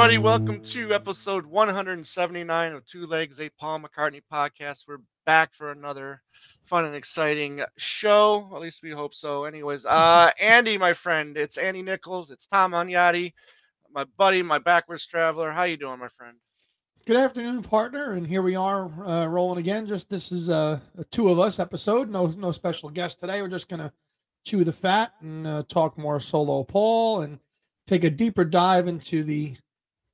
Everybody. Welcome to episode 179 of Two Legs, a Paul McCartney podcast. We're back for another fun and exciting show. At least we hope so. Anyways, uh, Andy, my friend, it's Andy Nichols. It's Tom Onyati, my buddy, my backwards traveler. How you doing, my friend? Good afternoon, partner. And here we are uh, rolling again. Just this is a, a two of us episode. No, no special guest today. We're just gonna chew the fat and uh, talk more solo Paul and take a deeper dive into the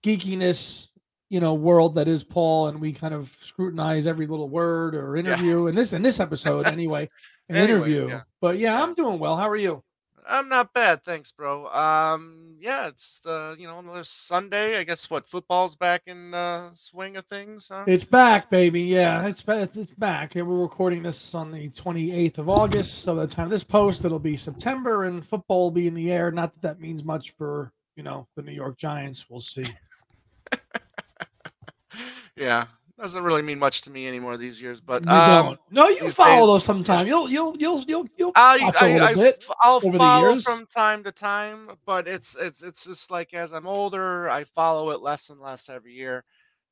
geekiness, you know, world that is Paul, and we kind of scrutinize every little word or interview Yeah. in this in this episode anyway. An Anyways, interview. yeah. But yeah, Yeah. I'm doing well. How are you? I'm not bad, thanks, bro. Um, yeah, it's uh, you know, another Sunday. I guess what football's back in uh, swing of things, huh? It's back, baby. Yeah, it's it's back. And we're recording this on the 28th of August. So by the time of this post, it'll be September, and football will be in the air. Not that that means much for you know the New York Giants. We'll see. Yeah, doesn't really mean much to me anymore these years, but You um, don't. No, you follow days- those sometime. You'll you'll you'll you'll you'll I, watch a I, little I, bit. I'll over the follow years. from time to time, but it's it's it's just like as I'm older, I follow it less and less every year.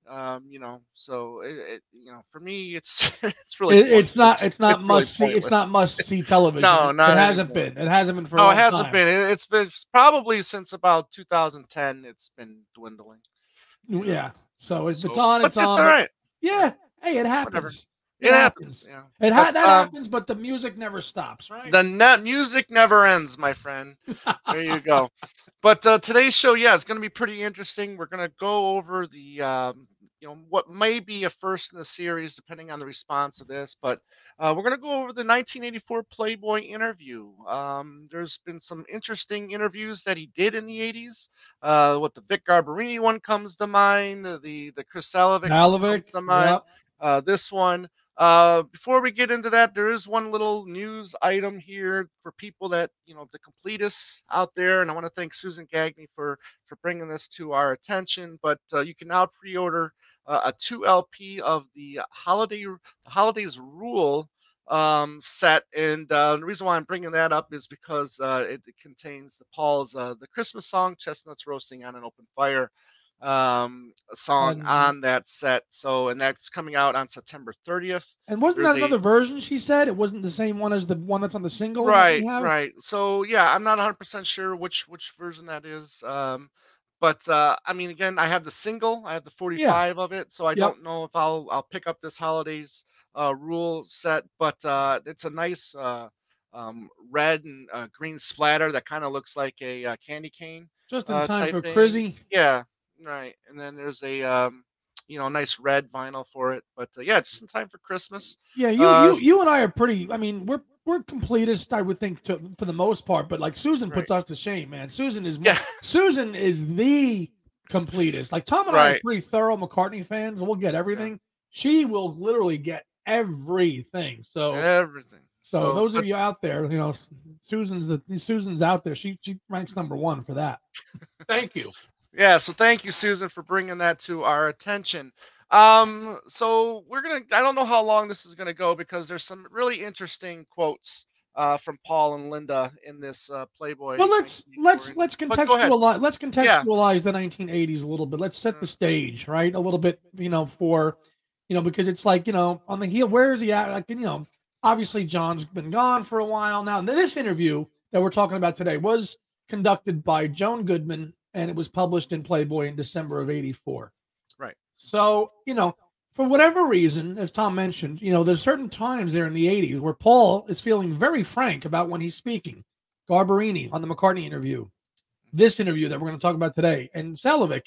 Um, you know, so it, it you know, for me, it's it's really It, it's not it's not really must see. It's not must see television. No, not it hasn't anymore. been. It hasn't been for. No, long it hasn't time. been. It, it's been probably since about 2010. It's been dwindling. Yeah. So if it's on, but it's on. all right. Yeah. Hey, it happens. It happens. Yeah. It ha- But, that um, happens, but the music never stops, right? The net music never ends, my friend. There you go. But uh, today's show, yeah, it's going to be pretty interesting. We're going to go over the, um, you know, what may be a first in the series, depending on the response of this. But uh, we're going to go over the 1984 Playboy interview. Um, there's been some interesting interviews that he did in the 80s. Uh, what the Vic Garbarini one comes to mind, the the, Chris Salewicz, one comes to mind uh, this one. Uh, before we get into that, there is one little news item here for people that you know the completists out there, and I want to thank Susan Gagney for for bringing this to our attention. But uh, you can now pre-order uh, a two LP of the holiday the holidays rule um set and uh, the reason why i'm bringing that up is because uh it, it contains the paul's uh the christmas song chestnuts roasting on an open fire um song And- on that set so and that's coming out on september 30th And wasn't there's that a- another version? She said it wasn't the same one as the one that's on the single. right right so yeah i'm not 100% sure which which version that is um but uh i mean again i have the single i have the 45 of it so i Yep. don't know if i'll i'll pick up this holidays uh rule set but uh it's a nice uh um red and uh, green splatter that kind of looks like a uh, candy cane Just in time for thing. Crizzy. yeah right and then there's a um you know nice red vinyl for it but uh, yeah just in time for christmas Yeah, you, Uh, you you and I are pretty. I mean, we're we're completists, I would think, to, for the most part. But like Susan puts us to shame, man. Susan is yeah Susan is the completist. Like Tom and I are pretty thorough McCartney fans. We'll get everything. She will literally get everything. So everything so, those but- of you out there, you know, Susan's the Susan's out there. She she ranks number one for that. Thank you. Yeah, so thank you, Susan, for bringing that to our attention. Um, so we're gonna. I don't know how long this is gonna go because there's some really interesting quotes uh, from Paul and Linda in this uh, Playboy. Well, let's let's let's But go ahead. contextualize let's contextualize the 1980s a little bit. Let's set the Mm. stage, right? A little bit, you know, for you know, because it's like you know, on the heel, where is he at? Like you know, obviously John's been gone for a while now. And this interview that we're talking about today was conducted by Joan Goodman, and it was published in Playboy in December of '84. Right. So you know. For whatever reason, as Tom mentioned, you know, there's certain times there in the 80s where Paul is feeling very frank about when he's speaking. Garbarini on the McCartney interview, this interview that we're going to talk about today, and Salewicz.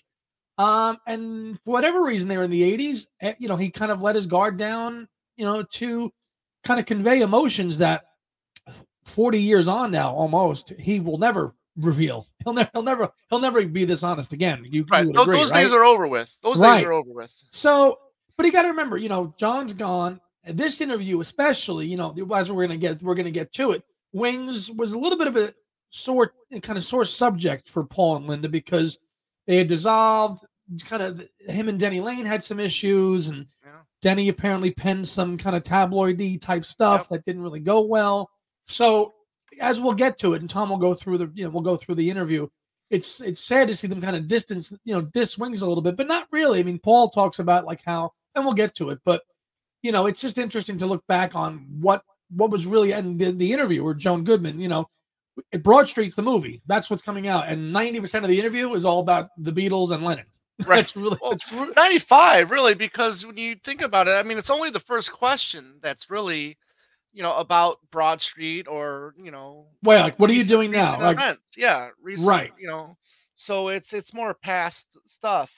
Um, and for whatever reason, they were in the 80s, eh, you know, he kind of let his guard down, you know, to kind of convey emotions that 40 years on now, almost, he will never reveal. He'll never, he'll never, he'll never be this honest again. You, right. you agree, those right? days are over with. Those Right. days are over with. So, but you got to remember, you know, John's gone. This interview, especially, you know, as we're gonna get, we're gonna get to it. Wings was a little bit of a sore, kind of sore subject for Paul and Linda because they had dissolved. Kind of him and Denny Laine had some issues, and Yeah. Denny apparently penned some kind of tabloidy type stuff Yep. that didn't really go well. So, as we'll get to it, and Tom will go through the, you know, we'll go through the interview. it's it's sad to see them kind of distance, you know, diss wings a little bit, but not really. I mean, Paul talks about like how, and we'll get to it, but you know, it's just interesting to look back on what what was really and the, the interview where Joan Goodman, you know, Broad Street's the movie. That's what's coming out, and ninety percent of the interview is all about the Beatles and Lennon. Right. That's really Well, it's re- 95 really because when you think about it i mean it's only the first question that's really you know about broad street or you know well, like what are you doing now? Like events. yeah recent, Right. you know so it's it's more past stuff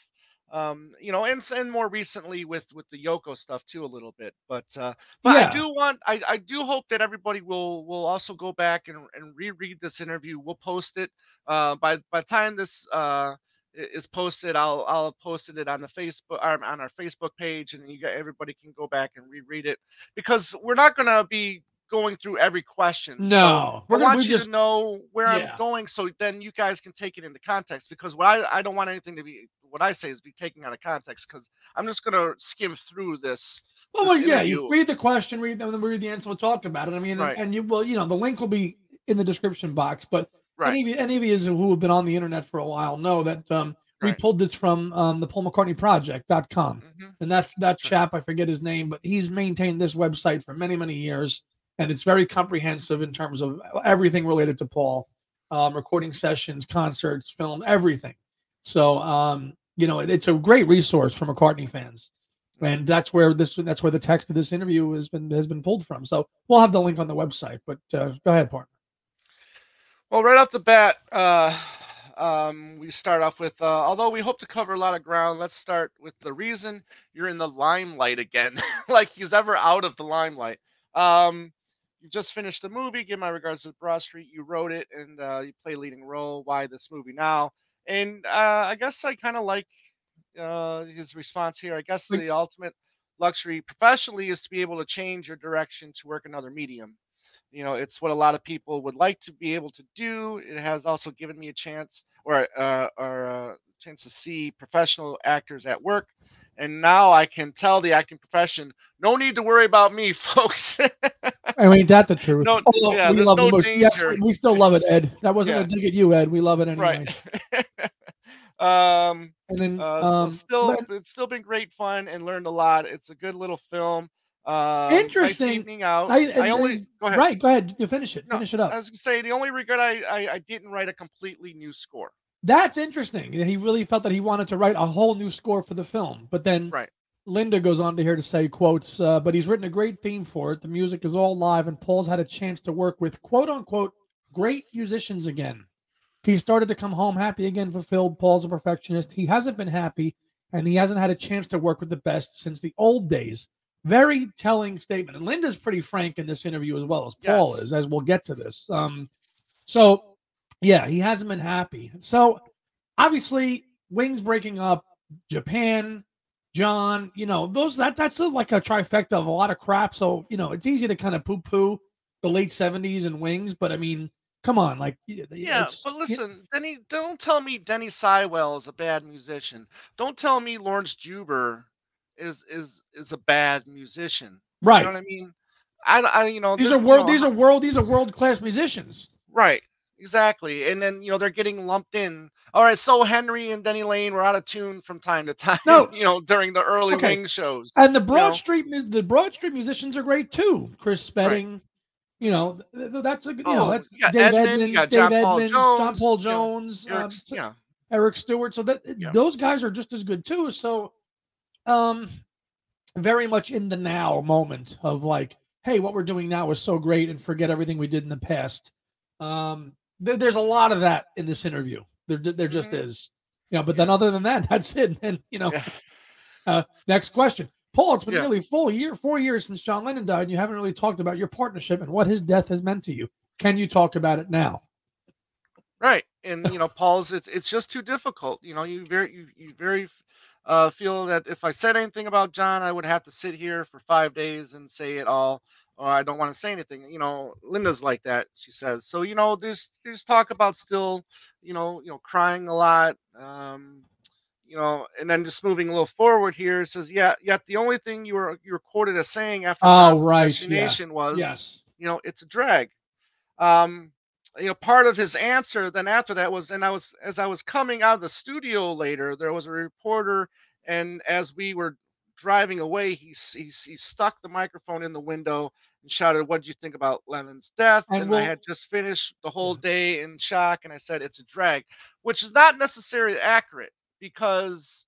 um you know and and more recently with with the yoko stuff too a little bit but uh but Yeah. i do want i i do hope that everybody will will also go back and and reread this interview we'll post it uh by by the time this uh is posted i'll i'll have posted it on the facebook on our facebook page and you got everybody can go back and reread it because we're not going to be going through every question no, I we're gonna want we you just to know where Yeah. I'm going, so then you guys can take it into context. Because what I, I don't want anything to be what I say is be taken out of context. Because I'm just gonna skim through this. Well, this well, yeah, you read the question, read them, then read the answer. We'll talk about it. I mean, Right. and you will, you know, the link will be in the description box. But Right. any of you, any of you who have been on the internet for a while know that um, we pulled this from um, the Paul McCartney Project.com. Mhm. And that that right. chap, I forget his name, but he's maintained this website for many, many years, and it's very comprehensive in terms of everything related to Paul, um, recording sessions, concerts, film, everything. So, um, you know, it- it's a great resource for McCartney fans, and that's where this that's where the text of this interview has been has been pulled from. So we'll have the link on the website. But uh, go ahead, partner. Well, right off the bat, uh, um, we start off with. Uh, although we hope to cover a lot of ground, let's start with the reason you're in the limelight again, like he's ever out of the limelight. Um, you just finished the movie. Give my regards to Broad Street. You wrote it, and uh, you play leading role. Why this movie now? And uh, I guess I kind of like uh, his response here. I guess the ultimate luxury professionally is to be able to change your direction to work another medium. You know, it's what a lot of people would like to be able to do. It has also given me a chance or uh, or a chance to see professional actors at work. And now I can tell the acting profession, no need to worry about me, folks. I mean, that the truth. No, Although yeah, we love no. Yes, we still love it, Ed. That wasn't Yeah. a dig at you, Ed. We love it anyway. right. um, And then, uh, so um, still, Len- it's still been great fun and learned a lot. It's a good little film. Uh, Interesting. evening out. I, I, only and- go ahead. right. Go ahead. You finish it. No, finish it up. I was gonna say the only regret I, I I didn't write a completely new score. That's interesting. He really felt that he wanted to write a whole new score for the film, but then Right. Linda goes on to here to say quotes. Uh, but he's written a great theme for it. The music is all live, and Paul's had a chance to work with quote unquote great musicians again. He started to come home happy again, fulfilled. Paul's a perfectionist. He hasn't been happy, and he hasn't had a chance to work with the best since the old days. Very telling statement. And Linda's pretty frank in this interview as well as Paul Yes. is, as we'll get to this. Um, so yeah, he hasn't been happy. So obviously, Wings breaking up, Japan, John, you know, those that that's like a trifecta of a lot of crap. So, you know, it's easy to kind of poo-poo the late 70s and Wings, but I mean, come on, like Yeah, but listen, Denny, don't tell me Denny Seiwell is a bad musician. Don't tell me Laurence Juber is is is a bad musician. Right. You know what I mean? I, I you know These are you world know, these are world these are world-class musicians. right exactly, and then you know they're getting lumped in. All right, so Henry and Denny Laine were out of tune from time to time. No. you know during the early Okay. Wing shows. And the Broad know? Street the Broad Street musicians are great too. Chris Spedding, you know, th- th- that's a good, you know, Oh, that's you got Dave Edmund, Edmunds, you got Dave John Paul Jones, Paul you know, Jones, Eric, um, so- yeah, Eric Stewart. So that Yeah. those guys are just as good too. So, um, very much in the now moment of like, hey, what we're doing now is so great, and forget everything we did in the past. Um, there, there's a lot of that in this interview. There, there just Mhm. is. You know, but then other than that, that's it. And you know, Yeah. uh, next question, Paul. It's been Yeah. nearly full year, four years since John Lennon died, and you haven't really talked about your partnership and what his death has meant to you. Can you talk about it now? right. And you know, Paul's it's it's just too difficult. You know, you very you you very uh, feel that if I said anything about John, I would have to sit here for five days and say it all, or I don't want to say anything. You know, Linda's like that. She says so. You know, there's there's talk about still, you know, you know, crying a lot. Um, you know, and then just moving a little forward here, it says, yeah, yet the only thing you were you were quoted as saying after Oh, right, yeah. was, Yes. you know, it's a drag. Um, you know, part of his answer then after that was, and I was as I was coming out of the studio later, there was a reporter, and as we were driving away, he he, he stuck the microphone in the window and shouted, "What do you think about Lennon's death?" And And, we'll- I had just finished the whole day in shock, and I said, "It's a drag," which is not necessarily accurate because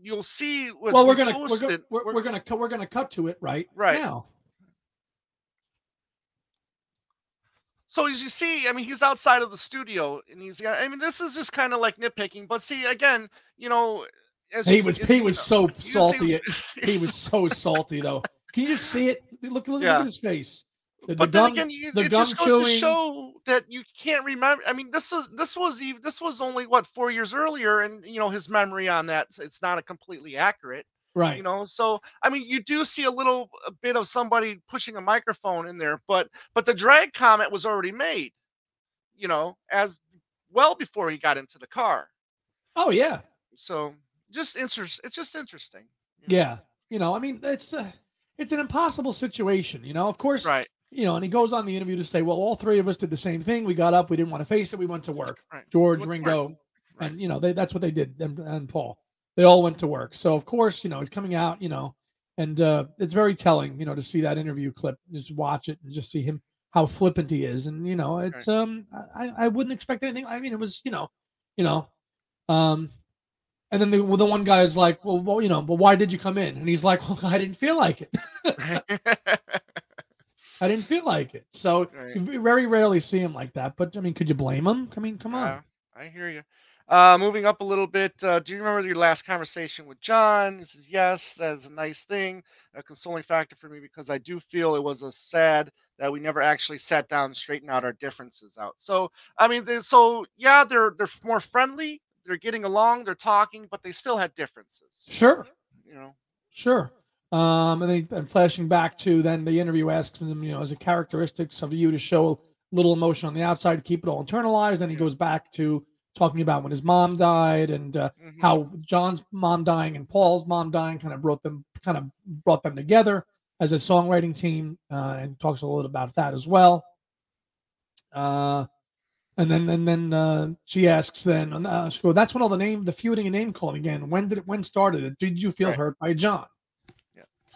you'll see. Well, we're gonna we're, gonna we're, we're gonna cut we're gonna cut to it right Right. now. So as you see, I mean, he's outside of the studio, and he's. I mean, this is just kind of like nitpicking. But see, again, you know, as He you- was he was so salty. He was so salty though. Can you just see it? Look, look, Yeah. look at his face. The, the but then gum, again, you, the it gum just goes to chewing. show that you can't remember. I mean, this was this was even this was only what four years earlier, and you know his memory on that it's not a completely accurate. Right. You know, so I mean, you do see a little a bit of somebody pushing a microphone in there, but but the drag comment was already made. You know, as well before he got into the car. oh yeah. So just interest. It's just interesting. you know? Yeah. You know, I mean, it's uh, it's an impossible situation. You know, of course. Right. You know, and he goes on the interview to say, "Well, all three of us did the same thing. We got up. We didn't want to face it. We went to work. Right. George, Went to Ringo, work. Right. and you know, they, that's what they did. And, and Paul, they all went to work. So of course, you know, he's coming out. You know, and uh, it's very telling. You know, to see that interview clip, just watch it and just see him how flippant he is. And you know, it's um, I I wouldn't expect anything. I mean, it was you know, you know, um. And then the, the one guy is like, well, well, you know, but why did you come in? And he's like, well, I didn't feel like it. I didn't feel like it. So Right. you very rarely see him like that. But I mean, could you blame him? I mean, come on. Yeah, I hear you. Uh, moving up a little bit, uh, do you remember your last conversation with John? He says, Yes, that's a nice thing, a consoling factor for me because I do feel it was a sad that we never actually sat down and straightened out our differences out. So, I mean, they, so yeah, they're they're more friendly, they're getting along, they're talking, but they still had differences. Sure, You know, sure. Um, and then flashing back to then the interview asks him, you know, as a characteristics of you to show a little emotion on the outside, keep it all internalized. Then he goes back to talking about when his mom died and uh, mhm, how John's mom dying and Paul's mom dying kind of brought them kind of brought them together as a songwriting team, uh, and talks a little bit about that as well. Uh, and then and then uh, she asks, then uh, she goes, "That's when all the name, the feuding and name calling again. When did it? When started it? Did you feel Right. hurt by John?"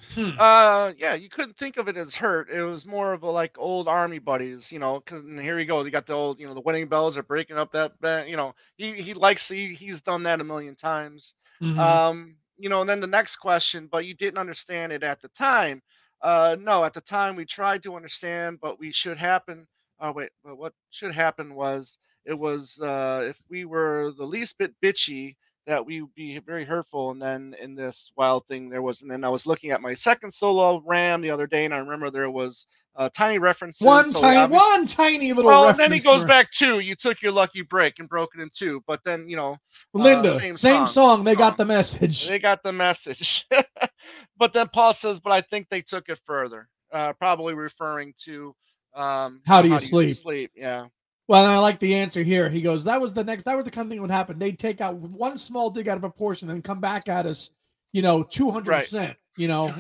Yeah. Hmm. Uh, yeah, you couldn't think of it as hurt. It was more of a like old army buddies, you know. Because here you go, you got the old, you know, the wedding bells are breaking up that, ba- you know. He he likes he he's done that a million times. Mhm. Um, you know, and then the next question, but you didn't understand it at the time. Uh, no, at the time we tried to understand, but we should happen. Oh wait, but what should happen was it was uh, if we were the least bit bitchy that we would be very hurtful. And then in this wild thing, there was, and then I was looking at my second solo ram the other day, and I remember there was uh, tiny references. one so tiny, one tiny little. Well, and then he goes back two. You took your lucky break and broke it in two, but then you know Linda, same same, song, song. They got the message. they got the message. but then Paul says, "But I think they took it further, uh, probably referring to um, How do you sleep? Sleep, yeah, Well, I like the answer here. He goes, "That was the next. That was the kind of thing that would happen. They'd take out one small dig out of proportion, then come back at us, you know, two hundred percent. You know,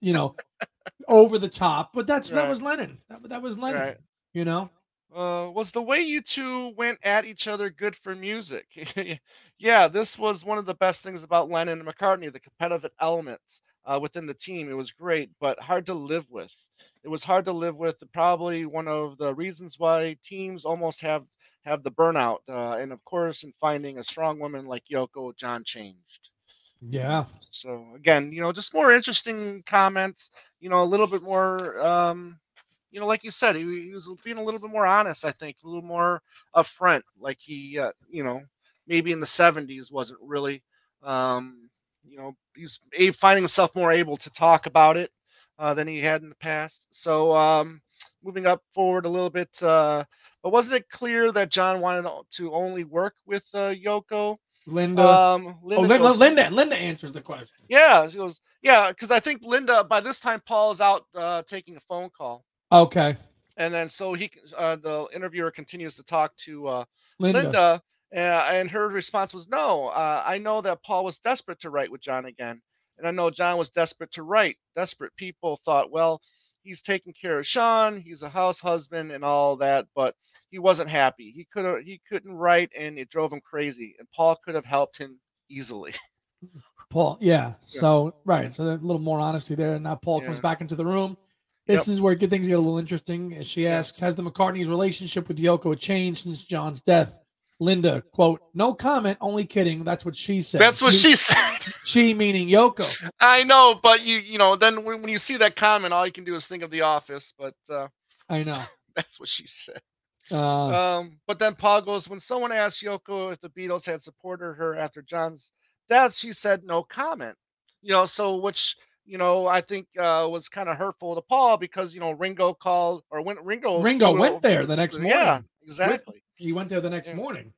you know, over the top. But that's that was Lennon. That, that was Lennon. Right. You know, Uh, was the way you two went at each other good for music? yeah, this was one of the best things about Lennon and McCartney, the competitive element uh, within the team. It was great, but hard to live with. It was hard to live with. Probably one of the reasons why teams almost have have the burnout. Uh, and of course, in finding a strong woman like Yoko, John changed. yeah, So again, you know, just more interesting comments. You know, a little bit more. Um, you know, like you said, he, he was being a little bit more honest. I think a little more upfront. Like he, uh, you know, maybe in the '70s wasn't really. Um, you know, he's finding himself more able to talk about it uh, than he had in the past. So um, moving up forward a little bit. Uh, but wasn't it clear that John wanted to only work with uh, Yoko? Linda. Um, oh, Linda Linda, goes- Linda. Linda answers the question. yeah, she goes, yeah, because I think Linda by this time Paul is out uh, taking a phone call, Okay, and then so he uh, the interviewer continues to talk to uh, Linda. Linda, uh, and her response was, "No, uh, I know that Paul was desperate to write with John again, and I know John was desperate to write. Desperate people thought, well, he's taking care of Sean, he's a house husband and all that, but he wasn't happy. He could he couldn't write and it drove him crazy. And Paul could have helped him easily. Paul, yeah. So right, so a little more honesty there. And now Paul comes back into the room. This is where good things get a little interesting. She asks, "Has the McCartney's relationship with Yoko changed since John's death?" Linda, quote, "No comment. Only kidding." That's what she said. That's what she said. She meaning Yoko. I know, but you you know, then when, when you see that comment, all you can do is think of The Office. But uh, I know. that's what she said. Uh, Um, but then Paul goes, when someone asked Yoko if the Beatles had supported her after John's death, she said no comment. You know, so which you know I think uh, was kind of hurtful to Paul because you know Ringo called or when Ringo Ringo went there the next morning. Yeah, exactly. He went there the next Yeah. morning.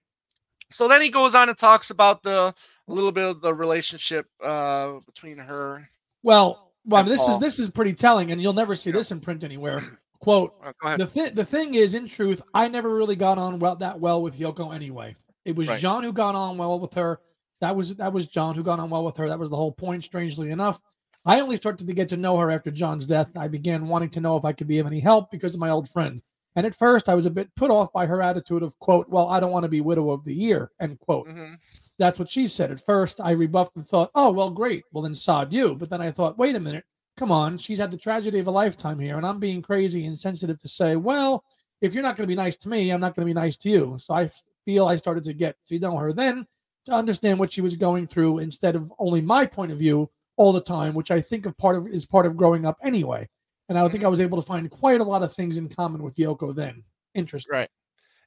So then he goes on and talks about the a little bit of the relationship uh, between her. Well, well, this is this is pretty telling, and you'll never see Yeah. this in print anywhere. Quote. The thing, the thing is, in truth, I never really got on well that well with Yoko anyway. It was Right. John who got on well with her. That was that was John who got on well with her. That was the whole point. Strangely enough, I only started to get to know her after John's death. I began wanting to know if I could be of any help because of my old friend. And at first, I was a bit put off by her attitude of quote, "Well, I don't want to be widow of the year." End quote. Mhm. That's what she said. At first, I rebuffed and thought, oh, well, great. Well, then sod you. But then I thought, wait a minute. Come on. She's had the tragedy of a lifetime here. And I'm being crazy and sensitive to say, well, if you're not going to be nice to me, I'm not going to be nice to you. So I feel I started to get to know her then to understand what she was going through instead of only my point of view all the time, which I think of part of is part of growing up anyway. And I think I was able to find quite a lot of things in common with Yoko then. Interesting. Right.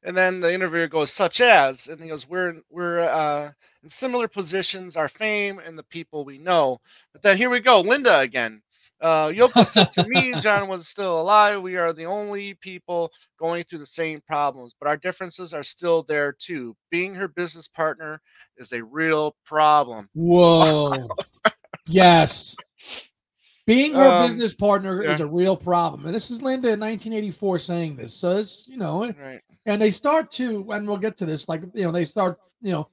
And then the interviewer goes, such as, and he goes, we're we're uh, in similar positions, our fame and the people we know. But then here we go, Linda again. Uh, Yoko said to me, John was still alive. We are the only people going through the same problems, but our differences are still there too. Being her business partner is a real problem. Whoa. yes. Being her Um, business partner is a real problem. And this is Linda in 1984 saying this. So it's, you know, Right. and they start to, and we'll get to this, like, you know, they start, you know,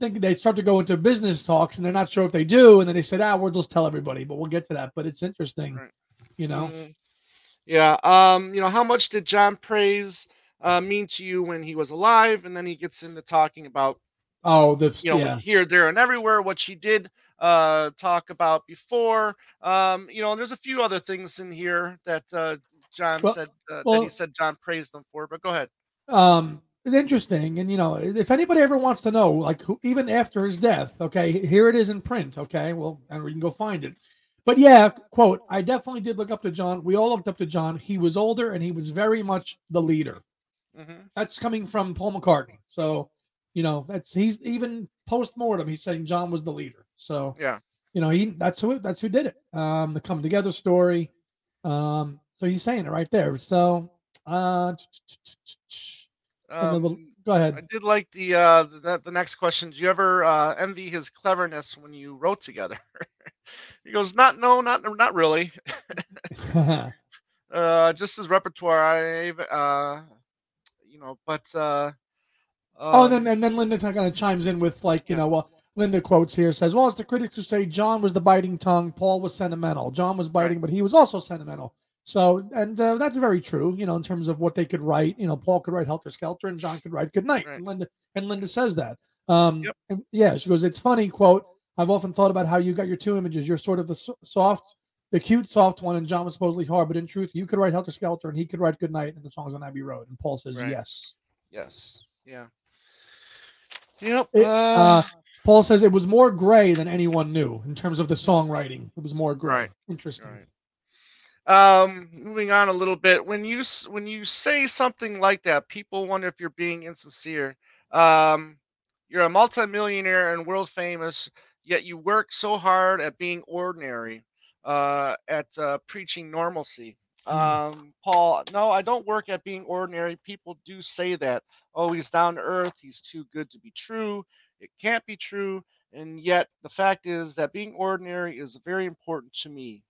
thinking they start to go into business talks and they're not sure if they do. And then they said, ah, we'll just tell everybody, but we'll get to that. But it's interesting, Right. you know. Mhm. Yeah. Um, you know, how much did John Praise uh, mean to you when he was alive? And then he gets into talking about Oh, the, you know, yeah. here, there, and everywhere, what she did uh, talk about before. Um, you know, there's a few other things in here that uh, John Well- said uh, that he said John praised them for. But go ahead. um it's interesting and you know if anybody ever wants to know like who even after his death okay here it is in print okay well and we can go find it but yeah quote i definitely did look up to john we all looked up to john he was older and he was very much the leader hmm that's coming from paul mccartney so you know that's he's even post-mortem he's saying john was the leader so Yeah. you know he that's who that's who did it um the come together story um so he's saying it right there so uh and the little- Um, go I did like the uh the, the next question. Do you ever uh, envy his cleverness when you wrote together? he goes, not no, not not really. Uh, just his repertoire. I uh, you know, but uh, Oh, and um, then and then Linda kind of chimes in with like, you Yeah. know, well, Linda quotes here says, "Well, it's the critics who say John was the biting tongue, Paul was sentimental. John was biting, but he was also sentimental." So, and uh, that's very true, you know, in terms of what they could write. You know, Paul could write Helter Skelter, and John could write Good Night. Right. And Linda and Linda says that. Um, Yep. and yeah, she goes, "It's funny." Quote: I've often thought about how you got your two images. You're sort of the soft, the cute, soft one, and John was supposedly hard. But in truth, you could write Helter Skelter, and he could write Good Night, and the songs on Abbey Road. And Paul says Right. yes. yes, yeah, yep. It- uh, uh, Paul says it was more gray than anyone knew in terms of the songwriting. It was more gray. Right. Interesting. Right. Um, moving on a little bit. When you when you say something like that, people wonder if you're being insincere. Um, you're a multimillionaire and world famous, yet you work so hard at being ordinary, uh, at uh, preaching normalcy. Um, Paul, no, I don't work at being ordinary. People do say that. Oh, he's down to earth. He's too good to be true. It can't be true. And yet, the fact is that being ordinary is very important to me.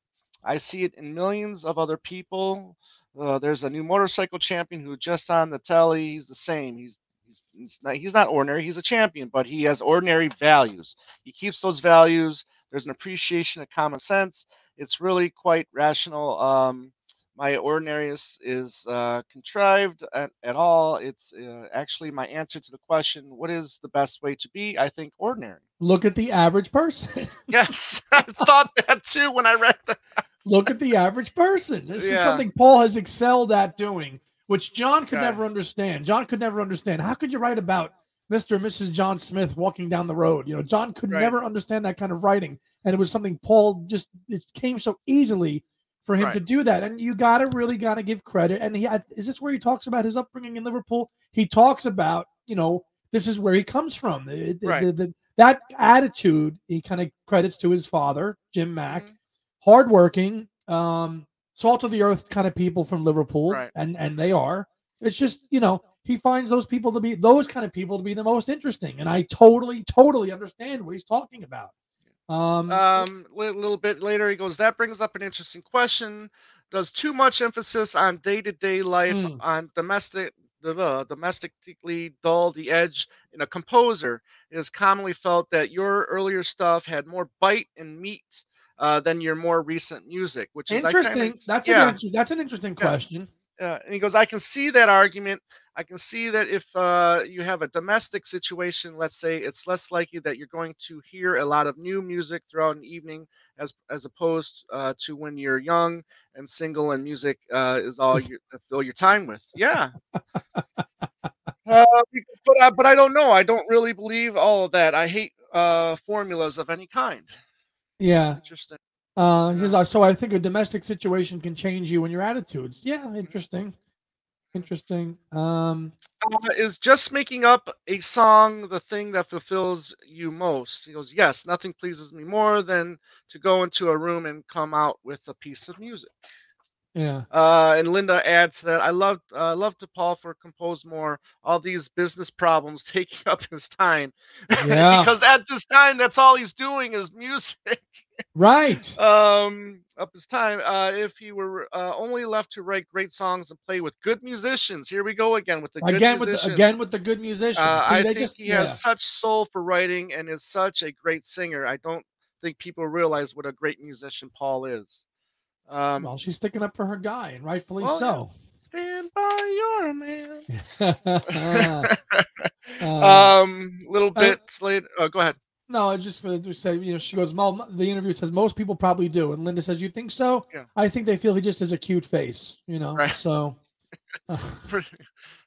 I see it in millions of other people. Uh, there's a new motorcycle champion who just on the telly. He's the same. He's he's he's not, he's not ordinary. He's a champion, but he has ordinary values. He keeps those values. There's an appreciation of common sense. It's really quite rational. Um, my ordinariness is uh, contrived at, at all. It's uh, actually my answer to the question, what is the best way to be? I think ordinary. Look at the average person. yes, I thought that too when I read that. Look at the average person. This Yeah. is something Paul has excelled at doing, which John could Okay. never understand. John could never understand. How could you write about Mr. and Mrs. John Smith walking down the road? You know, John could Right. never understand that kind of writing. And it was something Paul just, it came so easily for him Right. to do that. And you got to really got to give credit. And he, is this where he talks about his upbringing in Liverpool? He talks about, you know, this is where he comes from. The- Right. the- the- that attitude he kind of credits to his father, Jim Mack Mhm. hardworking, um, salt of the earth kind of people from Liverpool, Right. and and they are. It's just you know he finds those people to be those kind of people to be the most interesting, and I totally totally understand what he's talking about. Um, Um, a little bit later, he goes, That brings up an interesting question. Does too much emphasis on day to day life, Mm. on domestic, the uh, domestically dull the edge in a composer? It is commonly felt that your earlier stuff had more bite and meat uh, than your more recent music, which is kinda- interesting. That's yeah. an that's an interesting Yeah. question. uh, and he goes, I can see that argument. I can see that if uh, you have a domestic situation, let's say, it's less likely that you're going to hear a lot of new music throughout an evening, as as opposed uh, to when you're young and single and music uh, is all you fill your time with. Yeah. Uh, but I, but I don't know. I don't really believe all of that. I hate uh, formulas of any kind. Yeah. Interesting. Uh, "Uh, so I think a domestic situation can change you and your attitudes. Yeah, interesting. Interesting. Um, uh, is just making up a song the thing that fulfills you most? He goes, Yes, nothing pleases me more than to go into a room and come out with a piece of music. Yeah. Uh, and Linda adds that I loved uh, loved to Paul for compose more. All these business problems taking up his time, Yeah. because at this time that's all he's doing is music. Right. um, up his time. Uh, if he were uh, only left to write great songs and play with good musicians, here we go again with the good again with the, musicians. again with the good musicians. Uh, See, I they think just he yeah. has such soul for writing and is such a great singer. I don't think people realize what a great musician Paul is. Um, well, she's sticking up for her guy, and rightfully Well, so. stand by your man. Uh, um, little uh, bit later. Oh, go ahead. no, I just to say, you know, she goes, "Mo- the interview says most people probably do. And Linda says, you think so? Yeah. I think they feel he just has a cute face, you know? Right. So, uh, Pretty,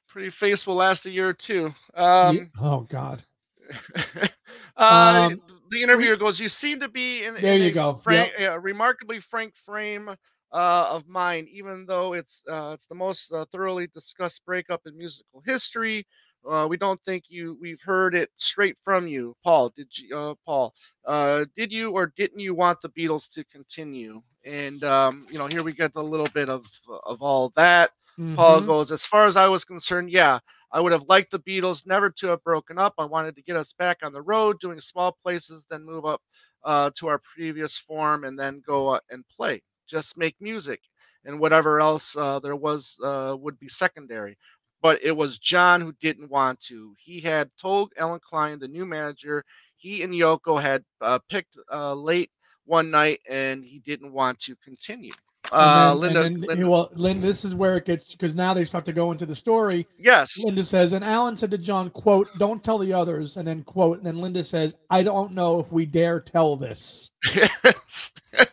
pretty face will last a year or two. Um, oh, God. uh, Um, the interviewer goes, "You seem to be in, There in you a go. frank, a remarkably frank frame uh, of mind, even though it's uh, it's the most uh, thoroughly discussed breakup in musical history. Uh, we don't think you we've heard it straight from you, Paul. Did you, uh, Paul? Uh, did you or didn't you want the Beatles to continue? And um, you know, here we get a little bit of of all that. Paul Mhm. goes, as far as I was concerned, yeah, I would have liked the Beatles never to have broken up. I wanted to get us back on the road, doing small places, then move up uh, to our previous form, and then go uh, and play. Just make music, and whatever else uh, there was uh, would be secondary. But it was John who didn't want to. He had told Allen Klein, the new manager, he and Yoko had uh, picked uh, late one night, and he didn't want to continue. Uh, then, Linda, then, Linda- well, Linda, this is where it gets because now they start to go into the story. yes, Linda says, and Allen said to John, "quote Don't tell the others." And then quote, and then Linda says, "I don't know if we dare tell this." Yes.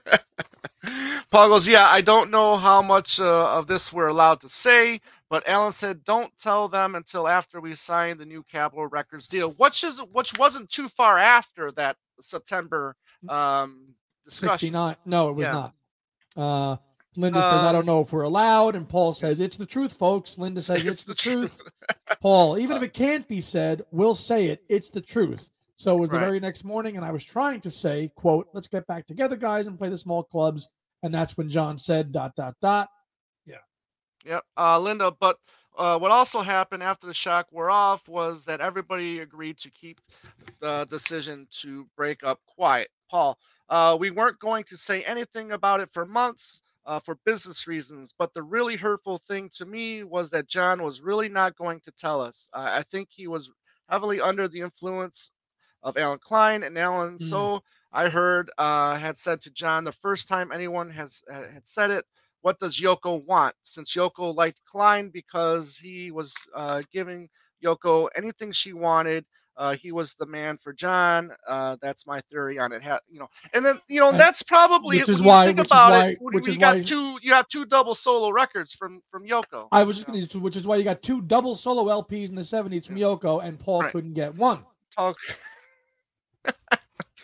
Paul goes, Yeah, I don't know how much uh, of this we're allowed to say, but Allen said, Don't tell them until after we sign the new Capitol Records deal, which is which wasn't too far after that September um, discussion. Sixty-nine. No, it was Yeah. not. Uh, Linda says, "I Um, don't know if we're allowed," and Paul says, "It's the truth, folks." Linda says, "It's, the, truth." Paul, even if it can't be said, we'll say it. It's the truth. So it was the very next morning, and I was trying to say, "quote Let's get back together, guys, and play the small clubs." And that's when John said, "dot dot dot." Yeah. Yep, uh, Linda. But uh, what also happened after the shock wore off was that everybody agreed to keep the decision to break up quiet. Paul, uh, we weren't going to say anything about it for months uh, for business reasons, but the really hurtful thing to me was that John was really not going to tell us. I I think he was heavily under the influence of Allen Klein, and Allen, Mm. so I heard, uh, had said to John the first time anyone has uh, had said it what does Yoko want? Since Yoko liked Klein because he was uh, giving Yoko anything she wanted. Uh, he was the man for John. Uh, that's my theory on it. Ha- you know, and then you know that's probably which is why- think which is about why- it. which you is got why- two, you got two double solo records from from Yoko. I was just going to, which is why you got two double solo LPs in the '70s from Yoko, and Paul Right. couldn't get one. talk.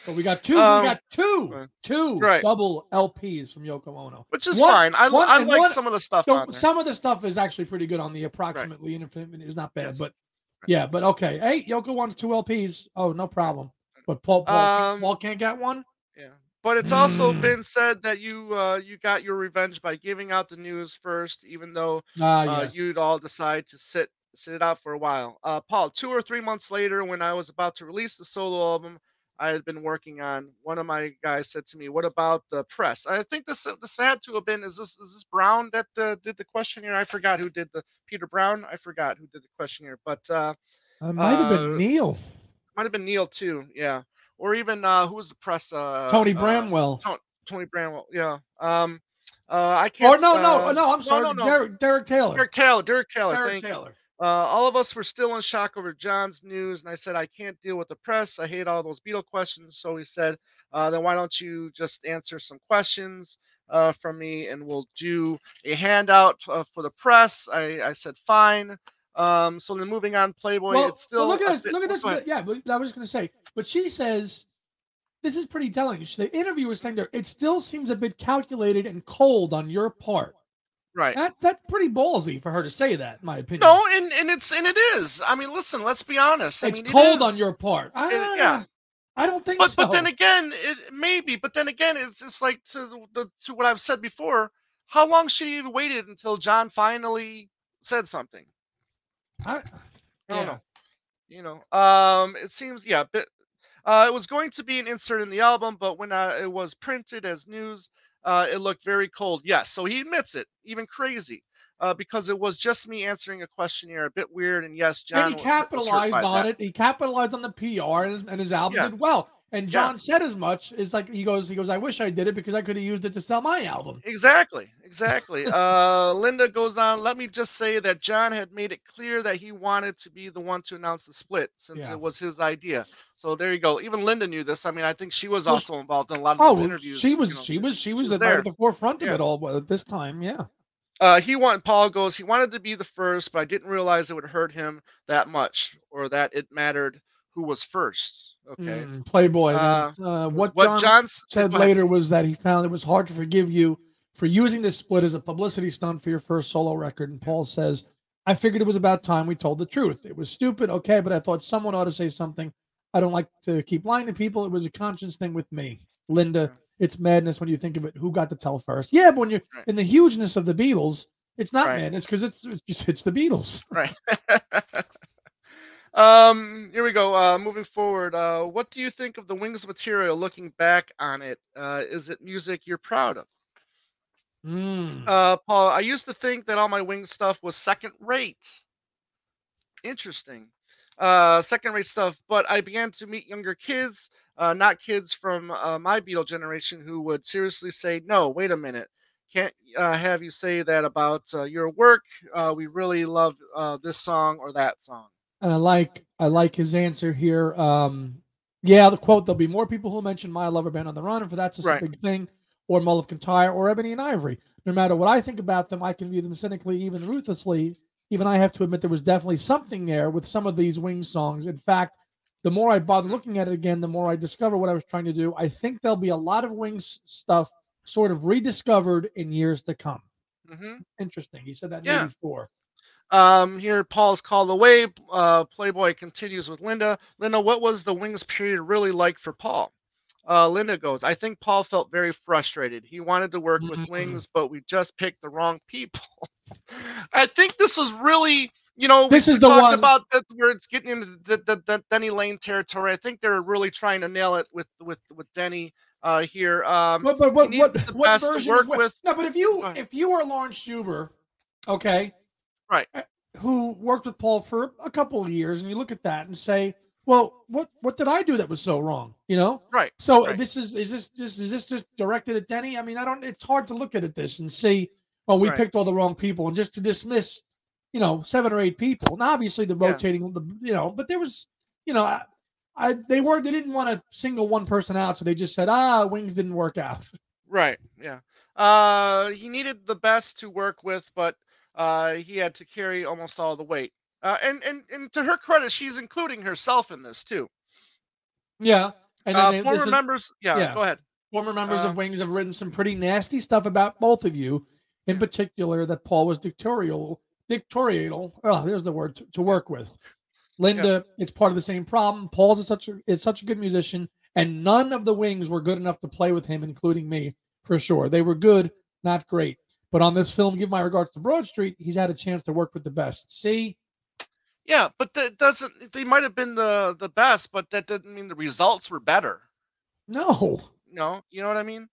But we got two. Um, we got two, right. two Right. double LPs from Yoko Ono. which is One- fine. I, one- I like one- some of the stuff there. some of the stuff is actually pretty good on the approximately infinite. It's not bad, Yes. but yeah, but okay. Hey, Yoko wants two LPs. Oh, no problem. But Paul, Paul, can't- Um, Paul can't get one. Yeah. But it's also Mm. been said that you uh, you got your revenge by giving out the news first, even though Ah, uh, yes. you'd all decide to sit sit it out for a while. Uh, Paul, two or three months later, when I was about to release the solo album I had been working on, one of my guys said to me, "What about the press?" I think this this had to have been is this is this Brown that uh, did the questionnaire? I forgot who did the Peter Brown. I forgot who did the questionnaire, but uh, it might have been uh, Neil, might have been Neil too. Yeah, or even uh, who was the press? Uh, Tony uh, Bramwell. Tony Bramwell. Yeah. Um. Uh. I can't. Or no, no, uh, no. I'm sorry, No, no, no. Derek, Derek Taylor. Derek Taylor. Derek Taylor. Derek thank you. Uh, all of us were still in shock over John's news, and I said I can't deal with the press. I hate all those Beatle questions. So he said, uh, "Then why don't you just answer some questions uh, from me, and we'll do a handout uh, for the press." I, I said, "Fine." Um, so then moving on, Playboy. Well, it's still well, look at this. bit- Look at this. Yeah, but I was just going to say, but she says this is pretty telling. The interviewer was saying there, it still seems a bit calculated and cold on your part. Right. That that's pretty ballsy for her to say that, in my opinion. No, and and it's and it is. I mean, listen. Let's be honest. I it's mean, it cold on your part. Ah, yeah. I don't think but so. but then again, it maybe. But then again, it's just like to the, to what I've said before. How long should he have waited until John finally said something? I, I don't yeah. know. You know, um, it seems yeah, but uh, it was going to be an insert in the album, but when uh, it was printed as news, uh, it looked very cold. Yes, so he admits it, even crazy, uh, because it was just me answering a questionnaire, a bit weird. And yes, John and he was- was hurt capitalized on that. it. He capitalized on the PR, and his, and his album Yeah. did well. And Yeah. John said as much. It's like he goes, he goes, I wish I did it because I could have used it to sell my album. Exactly, exactly. uh, Linda goes on. Let me just say that John had made it clear that he wanted to be the one to announce the split, since Yeah. it was his idea. So there you go. Even Linda knew this. I mean, I think she was Well, also involved in a lot of Oh, interviews. she you was, know, she was, she was, was right at the forefront of Yeah. it all at this time. Yeah. uh, he want Paul goes. He wanted to be the first, but I didn't realize it would hurt him that much, or that it mattered who was first. Okay. Mm, Playboy. Uh, uh, what, what John John's said later was that he found it was hard to forgive you for using this split as a publicity stunt for your first solo record. And Paul says, I figured it was about time we told the truth. It was stupid, okay, but I thought someone ought to say something. I don't like to keep lying to people. It was a conscience thing with me. Linda, it's madness when you think of it. Who got to tell first? Yeah, but when you're Right. in the hugeness of the Beatles, it's not Right. madness because it's, it's just it's the Beatles. Right. um, here we go. Uh, moving forward, uh, what do you think of the Wings material? Looking back on it, uh, is it music you're proud of? Mm. Uh, Paul, I used to think that all my Wings stuff was second rate. Interesting. Uh, second rate stuff, but I began to meet younger kids, uh, not kids from uh, my Beatle generation, who would seriously say, "No, wait a minute." Can't uh, have you say that about uh, your work. Uh, we really love uh, this song or that song. And I like I like his answer here. Um, yeah, the quote: "There'll be more people who mention my lover band on the run, and for that's a Right. big thing." Or Mull of Kintyre, or Ebony and Ivory. No matter what I think about them, I can view them cynically, even ruthlessly. Even I have to admit there was definitely something there with some of these Wings songs. In fact, the more I bother looking at it again, the more I discover what I was trying to do. I think there'll be a lot of Wings stuff sort of rediscovered in years to come. hmm Interesting. He said that in Yeah. '84. Um, here, Paul's called away. Uh, Playboy continues with Linda. Linda, what was the Wings period really like for Paul? Uh, Linda goes, I think Paul felt very frustrated. He wanted to work with Mhm. Wings, but we just picked the wrong people. I think this was really, you know, This is the one- about that where it's getting into the, the, the Denny Laine territory. I think they're really trying to nail it with with with Denny uh, here. Um, But but what what, what version what, with. No, but if you if you are Laurence Juber, okay, Right. uh, who worked with Paul for a couple of years, and you look at that and say, well, what what did I do that was so wrong? You know. right. So Right. this is is this just is this just directed at Denny? I mean, I don't. It's hard to look at it this and see well, we Right. picked all the wrong people, and just to dismiss, you know, seven or eight people. And obviously, the Yeah. rotating, the you know, but there was, you know, I, I they were they didn't want to single one person out, so they just said, ah, wings didn't work out. Right. Yeah. Uh, he needed the best to work with, but uh, he had to carry almost all the weight. Uh, and and and to her credit, she's including herself in this too. Yeah, and then Uh, they, former is- members. Yeah, yeah. Go ahead. former members uh, of Wings have written some pretty nasty stuff about both of you. In particular, that Paul was dictatorial, dictatorial. Oh, there's the word to, to work with. Linda, it's part of the same problem. Paul's is such a is such a good musician, and none of the Wings were good enough to play with him, including me, for sure. They were good, not great. But on this film, give my regards to Broad Street, he's had a chance to work with the best. See, Yeah, but that doesn't. They might have been the the best, but that doesn't mean the results were better. no, No, you know what I mean.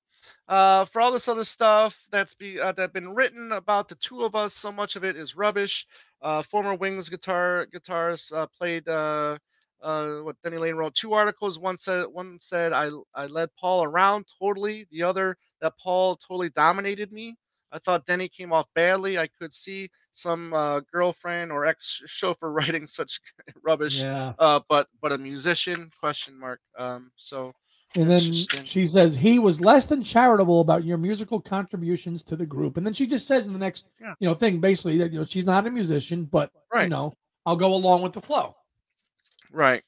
Uh, for all this other stuff that's be uh, that been written about the two of us, so much of it is rubbish. Uh, former Wings guitar guitarist uh, played. Uh, uh, what Denny Laine wrote two articles. One said one said I I led Paul around totally. The other that Paul totally dominated me. I thought Denny came off badly. I could see some uh, girlfriend or ex chauffeur writing such rubbish. yeah. Uh, but but a musician? Question mark. Um, so And then she says he was less than charitable about your musical contributions to the group. And then she just says in the next, Yeah. you know, thing basically that you know she's not a musician, but right. you know, I'll go along with the flow. Right.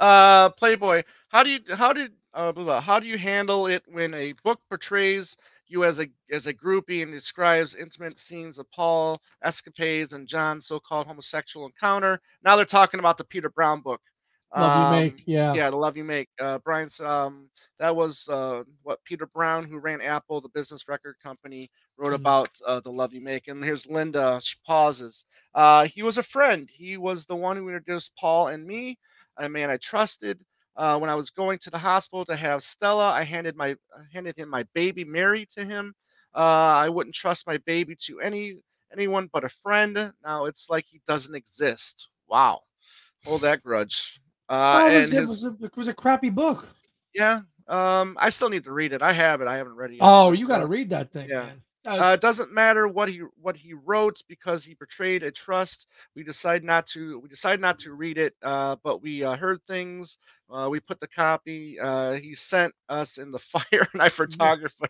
Uh, Playboy. How do you how did uh, blah, blah, how do you handle it when a book portrays you as a as a groupie and describes intimate scenes of Paul escapades and John's so-called homosexual encounter? Now they're talking about the Peter Brown book. Love you Um, make, yeah. yeah, the love you make. Uh, Brian's um, that was uh, what Peter Brown, who ran Apple, the business record company, wrote Mhm. about uh, the love you make. And here's Linda. She pauses. Uh, he was a friend. He was the one who introduced Paul and me, a man I trusted. Uh, when I was going to the hospital to have Stella, I handed my I handed him my baby Mary to him. Uh, I wouldn't trust my baby to any anyone but a friend. Now it's like he doesn't exist. Wow, hold that grudge. Uh, Oh, it, and was, it, was a, it was a crappy book. yeah. Um, I still need to read it. I have it. I haven't read it yet. Oh, you got to uh, read that thing, yeah. man. Uh, it doesn't matter what he what he wrote because he betrayed a trust. We decide not to. We decided not to read it. Uh, but we uh, heard things. Uh, we put the copy. Uh, he sent us in the fire, and I photographer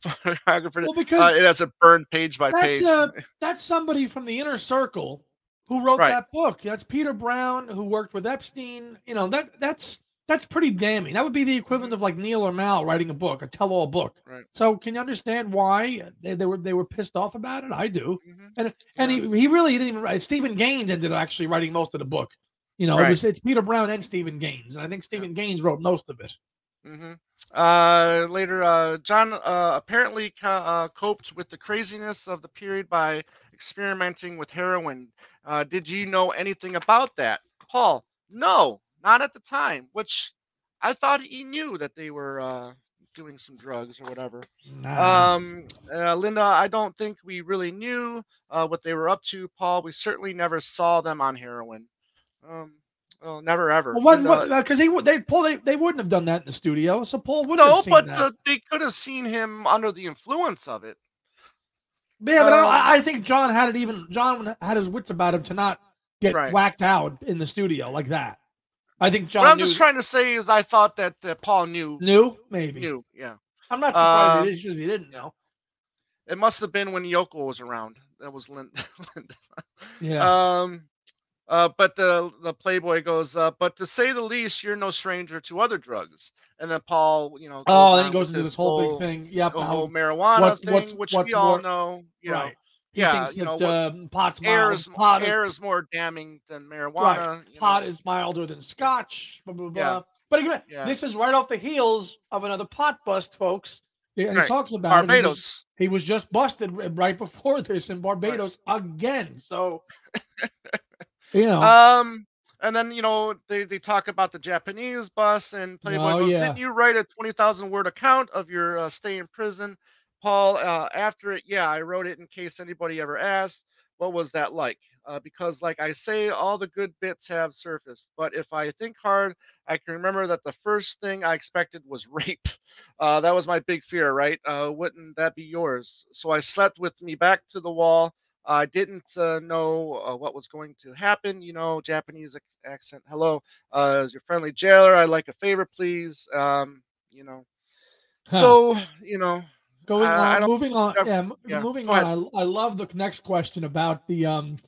photographer. well, Uh, because it has a burned page by that's page. uh, that's somebody from the inner circle who wrote Right. that book. That's Peter Brown who worked with Epstein. You know that that's that's pretty damning. That would be the equivalent of like Neil or Mal writing a book, a tell-all book. Right. So can you understand why they, they were they were pissed off about it? I do. Mhm. And and Yeah. he, he really didn't even write. Steven Gaines ended up actually writing most of the book. You know, it was it's Peter Brown and Steven Gaines, and I think Steven Gaines wrote most of it. hmm Uh, later, uh, John uh, apparently co- uh, coped with the craziness of the period by experimenting with heroin. Uh, did you know anything about that, Paul? No, not at the time. Which I thought he knew that they were uh, doing some drugs or whatever. Nah. Um, uh, Linda, I don't think we really knew uh, what they were up to, Paul. We certainly never saw them on heroin. Um, well, never ever. well, because he would they Paul they, they wouldn't have done that in the studio, so Paul wouldn't no, but uh, they could have seen him under the influence of it. Yeah, but Um, I I think John had it even. John had his wits about him to not get Right. whacked out in the studio like that. I think John what I'm knew, just trying to say is, I thought that, that Paul knew. knew maybe. Knew, yeah. I'm not surprised Uh, he, didn't, he didn't know. It must have been when Yoko was around. That was Lin- Linda. Yeah, Um, uh, but the the Playboy goes, uh, but to say the least, you're no stranger to other drugs. And then Paul, you know, oh, then he goes into this whole, big thing. Yep, the whole marijuana what's- thing, what's- which what's we all more- know. You know. He yeah, thinks you that know, um, pot's air mild. is pot, air is more damning than marijuana. right. pot know. is milder than scotch. Blah blah blah. Yeah. But again, Yeah. this is right off the heels of another pot bust, folks. And he talks about it. He was- Barbados. he was just busted right before this in Barbados again. So, you know, Um, and then you know they, they talk about the Japanese bus and Playboy Oh, goes, yeah. "Didn't you write a twenty thousand word account of your uh, stay in prison, Paul?" Uh, after it, yeah, I wrote it in case anybody ever asked. What was that like? uh, because, like I say, all the good bits have surfaced. But if I think hard, I can remember that the first thing I expected was rape. Uh, that was my big fear, right? Uh, wouldn't that be yours? So I slept with me back to the wall. I didn't uh, know uh, what was going to happen. You know, Japanese accent. Hello, uh, as your friendly jailer. I'd like a favor, please. Um, you know, huh. so you know, going on, moving on. Yeah, yeah moving on. I, I love the next question about the um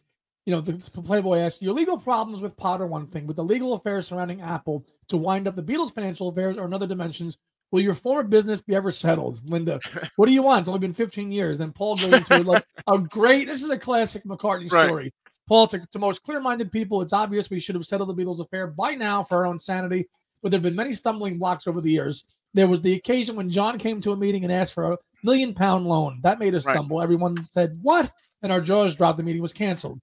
you know, the Playboy asked, your legal problems with Potter, one thing, with the legal affairs surrounding Apple to wind up the Beatles' financial affairs or another dimensions. Will your former business be ever settled, Linda? What do you want? It's only been 15 years. Then Paul goes into like a great. This is a classic McCartney story. Paul, to, to most clear-minded people, it's obvious we should have settled the Beatles' affair by now for our own sanity. But there have been many stumbling blocks over the years. There was the occasion when John came to a meeting and asked for a million-pound loan. That made us right. stumble. Everyone said, "What?" And our jaws dropped. The meeting was canceled.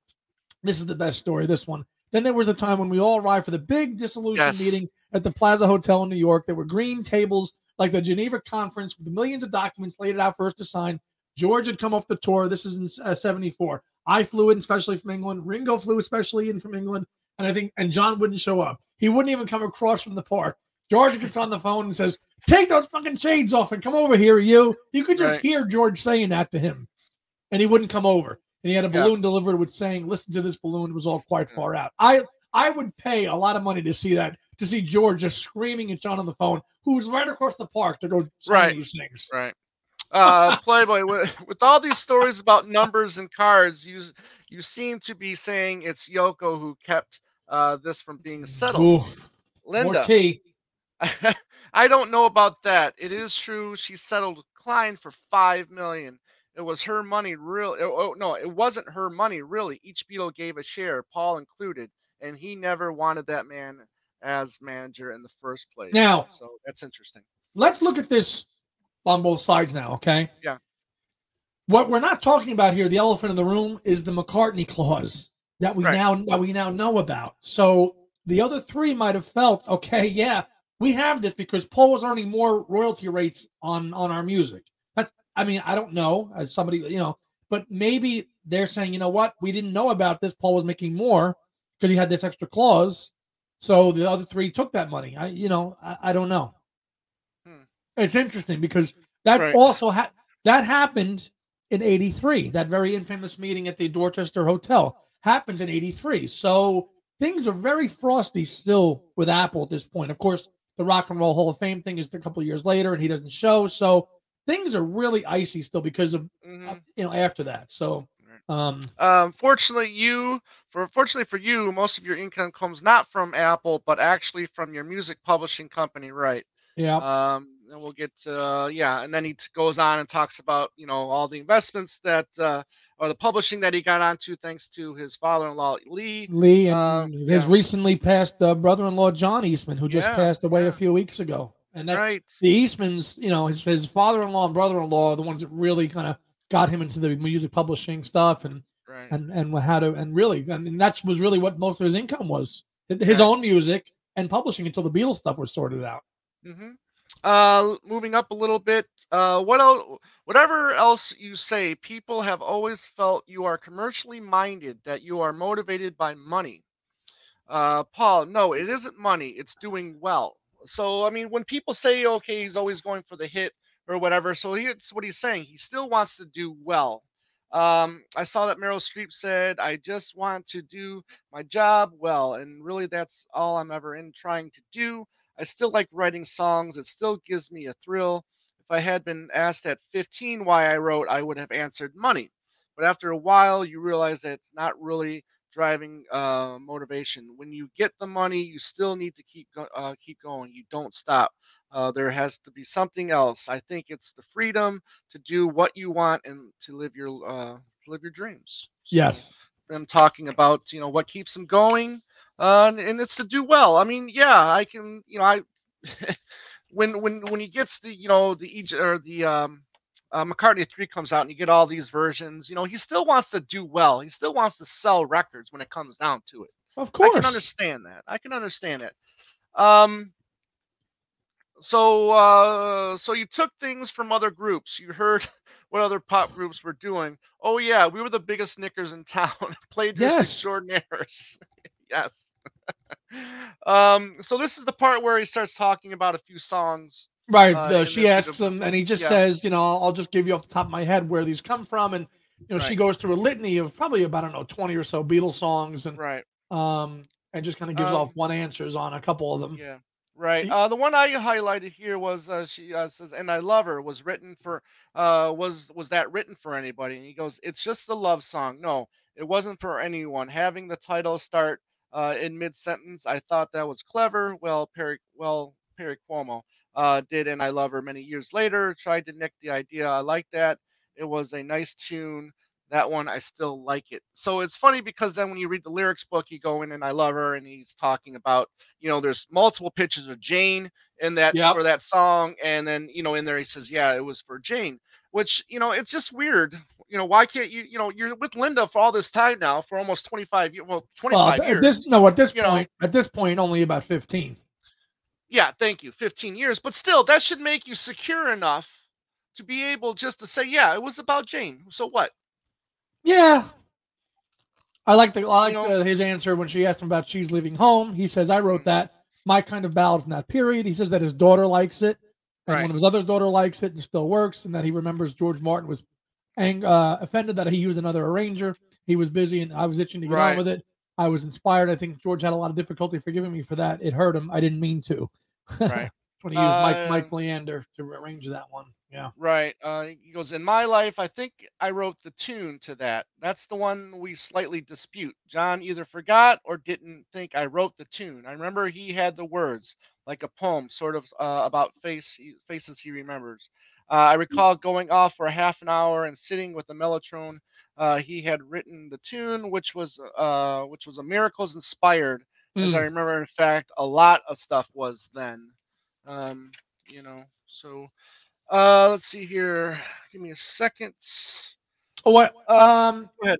This is the best story. This one. Then there was the time when we all arrived for the big dissolution yes. meeting at the Plaza Hotel in New York. There were green tables like the Geneva Conference with millions of documents laid out for us to sign. George had come off the tour. This is in uh, 74. I flew in, especially from England. Ringo flew, especially in from England. And I think, and John wouldn't show up. He wouldn't even come across from the park. George gets on the phone and says, Take those fucking shades off and come over here, you. You could just right. hear George saying that to him. And he wouldn't come over and he had a balloon yeah. delivered with saying, "Listen to this balloon." It was all quite far out. I I would pay a lot of money to see that. To see George just screaming at John on the phone, who was right across the park to go right. these things. Right. Uh, Playboy, with, with all these stories about numbers and cards, you you seem to be saying it's Yoko who kept uh, this from being settled. Ooh, Linda. I don't know about that. It is true she settled Klein for five million. It was her money, real. Oh, oh no, it wasn't her money, really. Each Beatle gave a share, Paul included, and he never wanted that man as manager in the first place. Now, so that's interesting. Let's look at this on both sides now, okay? Yeah. What we're not talking about here, the elephant in the room, is the McCartney clause that we right. now that we now know about. So the other three might have felt, okay, yeah, we have this because Paul was earning more royalty rates on on our music. I mean, I don't know as somebody, you know, but maybe they're saying, you know what, we didn't know about this. Paul was making more because he had this extra clause. So the other three took that money. I, you know, I, I don't know. Hmm. It's interesting because that right. also had that happened in 83. That very infamous meeting at the Dorchester Hotel happens in 83. So things are very frosty still with Apple at this point. Of course, the Rock and Roll Hall of Fame thing is a couple years later and he doesn't show. So things are really icy still because of uh, mm-hmm. you know after that. So um, um fortunately you for fortunately for you most of your income comes not from Apple but actually from your music publishing company, right? Yeah. Um and we'll get to, uh, yeah, and then he t- goes on and talks about you know all the investments that uh, or the publishing that he got onto thanks to his father-in-law Lee. Lee and um, his yeah. recently passed uh, brother-in-law John Eastman, who just yeah, passed away yeah. a few weeks ago. And that, right. the Eastmans, you know, his, his father-in-law and brother-in-law are the ones that really kind of got him into the music publishing stuff and right. and and how to and really I mean that's was really what most of his income was his right. own music and publishing until the Beatles stuff was sorted out. Mm-hmm. Uh, moving up a little bit. Uh, what else? Whatever else you say, people have always felt you are commercially minded, that you are motivated by money. Uh, Paul, no, it isn't money. It's doing well. So I mean, when people say, okay, he's always going for the hit or whatever, so here's what he's saying. He still wants to do well. Um, I saw that Meryl Streep said, I just want to do my job well. And really, that's all I'm ever in trying to do. I still like writing songs, it still gives me a thrill. If I had been asked at 15 why I wrote, I would have answered money. But after a while, you realize that it's not really driving uh, motivation. When you get the money, you still need to keep go- uh, keep going. You don't stop. Uh, there has to be something else. I think it's the freedom to do what you want and to live your uh, to live your dreams. So yes. Them talking about you know what keeps them going, uh, and, and it's to do well. I mean, yeah, I can. You know, I when when when he gets the you know the Egypt or the um uh, McCartney 3 comes out and you get all these versions, you know, he still wants to do well. He still wants to sell records when it comes down to it. Of course. I can understand that. I can understand it. Um, so uh, so you took things from other groups. You heard what other pop groups were doing. Oh yeah, we were the biggest knickers in town. Played Yes. extraordinaires. yes. um, so this is the part where he starts talking about a few songs. Right. Uh, the- she asks him, and he just yeah. says, you know, I'll just give you off the top of my head where these come from, and you know, she goes through a litany of probably about I don't know twenty or so Beatles songs, and Right. um, and just kind of gives Um, off one answers on a couple of them. Yeah. Right. Uh, the one I highlighted here was uh, she uh, says, "And I love her." Was written for uh, was was that written for anybody? And he goes, "It's just a love song. No, it wasn't for anyone." Having the title start uh, in mid sentence, I thought that was clever. Well, Perry, well, Perry Como uh, did, and I love her many years later. Tried to nick the idea. I like that. It was a nice tune. That one, I still like it. So it's funny because then when you read the lyrics book, you go in and I love her, and he's talking about you know, there's multiple pictures of Jane in that Yep. for that song, and then you know, in there he says, "Yeah, it was for Jane," which you know, it's just weird. You know, why can't you? You know, you're with Linda for all this time now, for almost 25 years. Well, Well, 25 at years. this no, at this you know. point, at this point, only about fifteen. Yeah, thank you, 15 years, but still, that should make you secure enough to be able just to say, "Yeah, it was about Jane." So what? Yeah. I like the I like You know- the, his answer when she asked him about she's leaving home. He says, "I wrote that my kind of ballad from that period." He says that his daughter likes it, and Right. one of his other daughter likes it and still works, and that he remembers George Martin was ang- uh, offended that he used another arranger. He was busy, and I was itching to get Right. on with it. I was inspired. I think George had a lot of difficulty forgiving me for that. It hurt him. I didn't mean to. Right. when he used Mike Mike Leander to arrange that one. Yeah. Right. Uh, he goes, In my life, I think I wrote the tune to that. That's the one we slightly dispute. John either forgot or didn't think I wrote the tune. I remember he had the words, like a poem, sort of uh, about face faces he remembers. Uh, I recall going off for a half an hour and sitting with the mellotron. Uh, he had written the tune, which was uh, which was a miracles inspired. As I Mm. remember, in fact, a lot of stuff was then. Um, you know, so uh let's see here. Give me a second. Oh, what? Uh, Um, go ahead.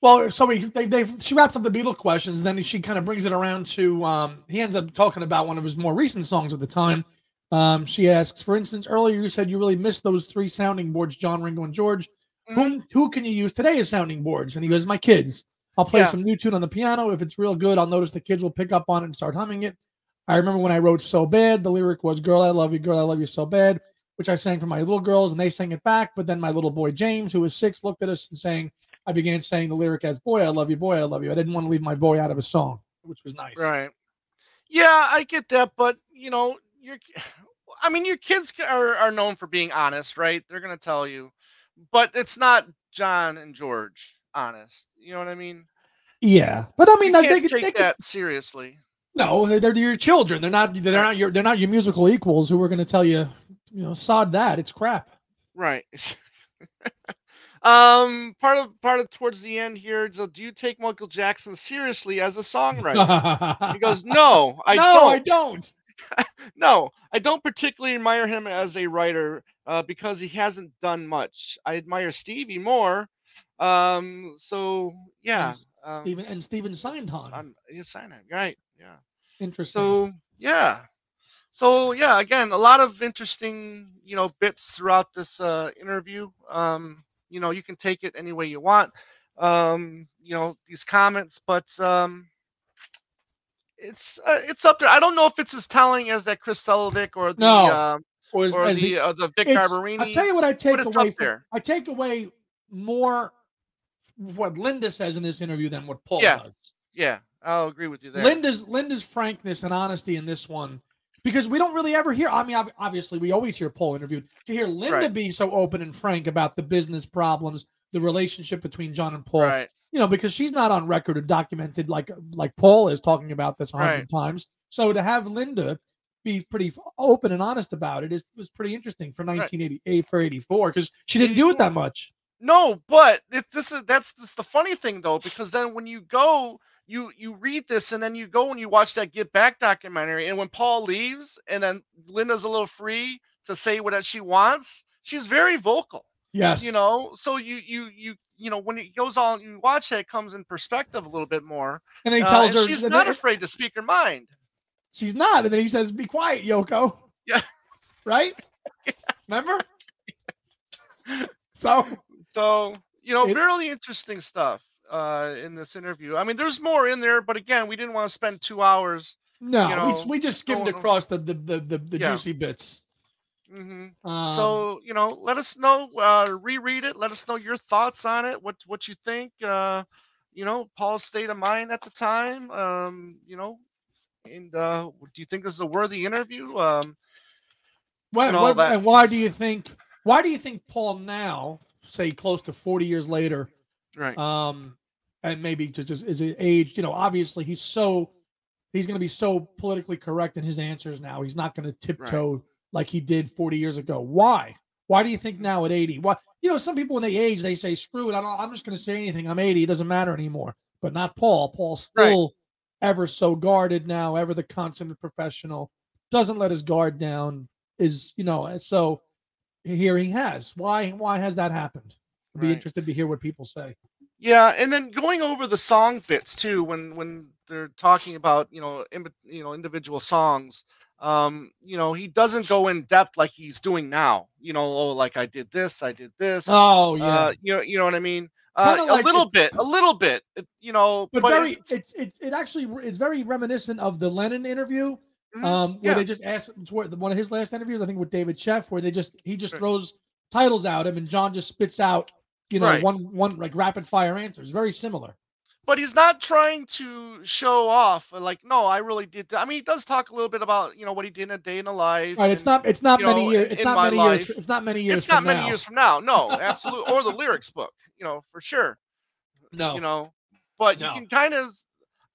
Well, so we, they, they she wraps up the Beatle questions, and then she kind of brings it around to. Um, he ends up talking about one of his more recent songs at the time. Um, she asks, for instance, earlier you said you really missed those three sounding boards, John, Ringo, and George. Mhm. Whom who can you use today as sounding boards? And he goes, my kids. I'll play Yeah. some new tune on the piano. If it's real good, I'll notice the kids will pick up on it and start humming it. I remember when I wrote "So Bad," the lyric was "Girl, I love you, girl, I love you so bad," which I sang for my little girls, and they sang it back. But then my little boy James, who was six, looked at us and saying, I began saying the lyric as "Boy, I love you, boy, I love you." I didn't want to leave my boy out of a song, which was nice. Right. Yeah, I get that, but you know, your I mean, your kids are are known for being honest, right? They're gonna tell you, but it's not John and George honest. You know what I mean? Yeah, but I mean, you they, can't they, take they could- that seriously. no, they're, they're your children. They're not. They're not your. They're not your musical equals who are going to tell you, you know, sod that. It's crap. Right. um, part of part of towards the end here. So, do you take Michael Jackson seriously as a songwriter? He goes, "No, I no, don't. I don't. No, I don't particularly admire him as a writer uh, because he hasn't done much. I admire Stevie more. Um, so yeah, um, Steven and Stephen Sondheim. I'm, yeah, Sinai, right? Yeah. Interesting. So yeah, so yeah, again, a lot of interesting, you know, bits throughout this uh, interview. Um, you know, you can take it any way you want. Um, you know, these comments, but um, it's uh, it's up there. I don't know if it's as telling as that Chris Salewicz or the No, um, or as, or as the, the, uh, the Vic Garbarini. I'll tell you what I take away from. I take away more what Linda says in this interview than what Paul Yeah. does. Yeah, I'll agree with you there. Linda's Linda's frankness and honesty in this one, because we don't really ever hear. I mean, obviously, we always hear Paul interviewed. To hear Linda Right. be so open and frank about the business problems, the relationship between John and Paul, right. You know, because she's not on record and documented like like Paul is talking about this a hundred Right. times. So to have Linda be pretty open and honest about it is was pretty interesting for 1988 for 84 because she didn't do it that much. No, but it, this is that's, that's the funny thing though, because then when you go, you you read this and then you go and you watch that Get Back documentary, and when Paul leaves, and then Linda's a little free to say what she wants, she's very vocal. Yes, You know, so you you you you know when it goes on, you watch it, it comes in perspective a little bit more. and then he Uh, tells and her she's not afraid to speak her mind. She's not. And then he says, Be quiet, Yoko. Yeah. Right? Remember? So, so you know, It- really interesting stuff uh, in this interview. I mean, there's more in there, but again, we didn't want to spend two hours. no, You know, we, we just skimmed across the the the, the, the Yeah. juicy bits. Hmm Um, so you know, let us know. Uh, reread it. Let us know your thoughts on it. What what you think. Uh, you know, Paul's state of mind at the time. Um, you know, and uh, do you think this is a worthy interview? Um, Why, and all what- that. and why do you think? Why do you think Paul now, say close to forty years later, right. um, and maybe just, just is his age? You know, obviously he's so he's going to be so politically correct in his answers now. He's not going to tiptoe like he did forty years ago. Why? Why do you think now at eighty? Why? You know, some people when they age, they say, "Screw it! I don't, I'm just going to say anything. I'm eighty. It doesn't matter anymore." But not Paul. Paul's still ever so guarded now, ever the consummate professional. Doesn't let his guard down. Is you know, so here he has. Why? Why has that happened? I'd be Right. interested to hear what people say. Yeah, and then going over the song bits too, when when they're talking about you know you know individual songs, um, you know he doesn't go in depth like he's doing now. You know, oh, like I did this, I did this. Oh yeah, uh, you know, you know what I mean. Uh, a like little bit, a little bit. it- you know, but, very it's- it's it, it actually it's very reminiscent of the Lennon interview, mhm, um, where yeah, they just asked toward one of his last interviews, I think with David Sheff, where they just he just Right. throws titles out him and John just spits out you know Right. one one like rapid fire answers, very similar. But he's not trying to show off. uh, Like, no, I really did. That. I mean, he does talk a little bit about you know what he did in a day in a life. Right? It's not it's not many know, years. It's not many life, years. It's not many years. It's not from many now. years from now. No, absolutely. or the lyrics book. You know, for sure. No, you know but No. you can kind of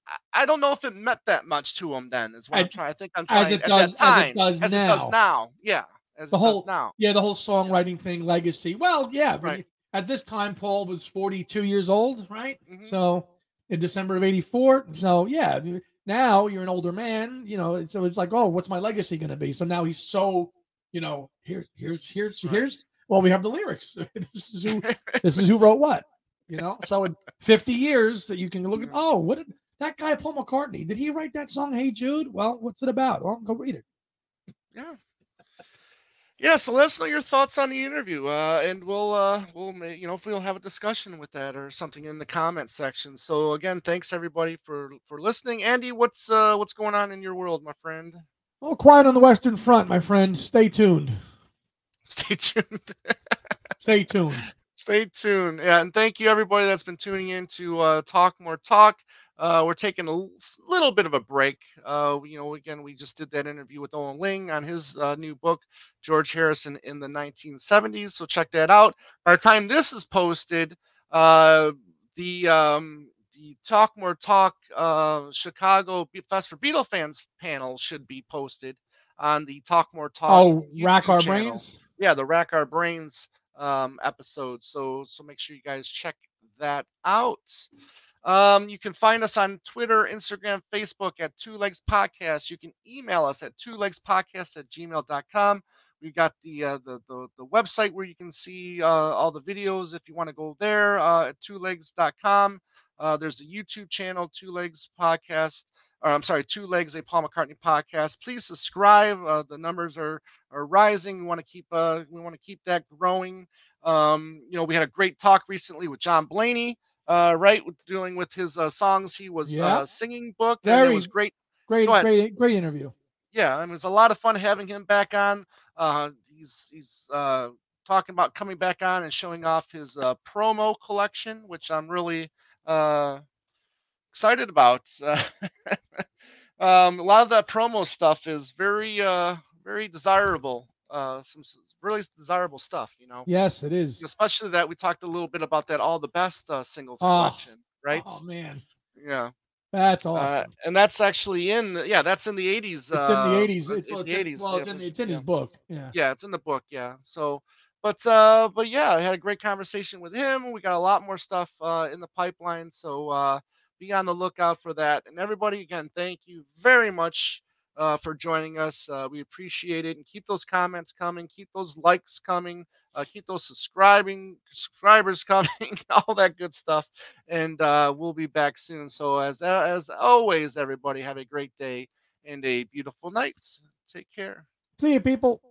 I- i don't know if it meant that much to him then is what i'm trying i think i'm trying as it does- that as it does as now. it does now yeah as The it whole- does now yeah, the whole songwriting thing, legacy. Well, yeah, Right. at this time, Paul was forty-two years old, right? Mhm. So in December of '84. So yeah, now you're an older man, you know. So it's like, oh, what's my legacy going to be? So now he's so, you know, here's here's here's Right. here's well, we have the lyrics. this is who this is who wrote what, you know. So in 50 years, that you can look at, oh, what did that guy Paul McCartney? Did he write that song, Hey Jude? Well, what's it about? Well, go read it. yeah yeah so let us know your thoughts on the interview uh and we'll uh we'll you know if we'll have a discussion with that or something in the comment section so again thanks everybody for for listening andy what's uh what's going on in your world my friend Oh, quiet on the Western Front, my friend. Stay tuned. stay tuned Stay tuned. Stay tuned. Yeah, and thank you everybody that's been tuning in to uh, Talk More Talk. Uh, we're taking a little bit of a break. Uh, you know, again, we just did that interview with Eoghan Lyng on his uh, new book, George Harrison in the 1970s. So check that out. By the time this is posted, uh, the um, the Talk More Talk uh, Chicago Fest for Beatle fans panel should be posted on the Talk More Talk. Oh, rack our channel brains. yeah the rack our brains um episode so so make sure you guys check that out um you can find us on twitter instagram facebook at two legs podcast. You can email us at two legs podcast at gmail.com We've got the, uh, the the the website where you can see uh, all the videos if you want to go there uh, at two legs.com uh, there's a youtube channel two legs podcast or i'm sorry two legs a paul mccartney podcast. Please subscribe uh, the numbers are are rising. We want to keep uh we want to keep that growing. Um, you know, we had a great talk recently with John Blaney, uh, right, dealing with his uh, songs he was Yeah. uh, singing book. Very- it was great. Great, great, great interview. Yeah, and it was a lot of fun having him back on. Uh, he's he's uh, talking about coming back on and showing off his uh, promo collection, which I'm really uh, excited about. um, a lot of that promo stuff is very uh, very desirable. Uh, some really desirable stuff, you know. Yes, it is. Especially that we talked a little bit about that all the best uh, singles Oh, collection, right? Oh man, Yeah. that's Uh, awesome. and that's actually in yeah, that's in the 80s. it's in the uh, eighties. uh, It's, well, in it's the in, 80s. well, yeah, in it's in his book. Yeah. yeah it's in the book yeah so but uh but yeah i had a great conversation with him we got a lot more stuff uh in the pipeline so uh be on the lookout for that and everybody again thank you very much uh, for joining us uh, we appreciate it and keep those comments coming keep those likes coming uh, keep those subscribing subscribers coming all that good stuff and uh, we'll be back soon. So as as always everybody have a great day and a beautiful night. Take care. See you, people.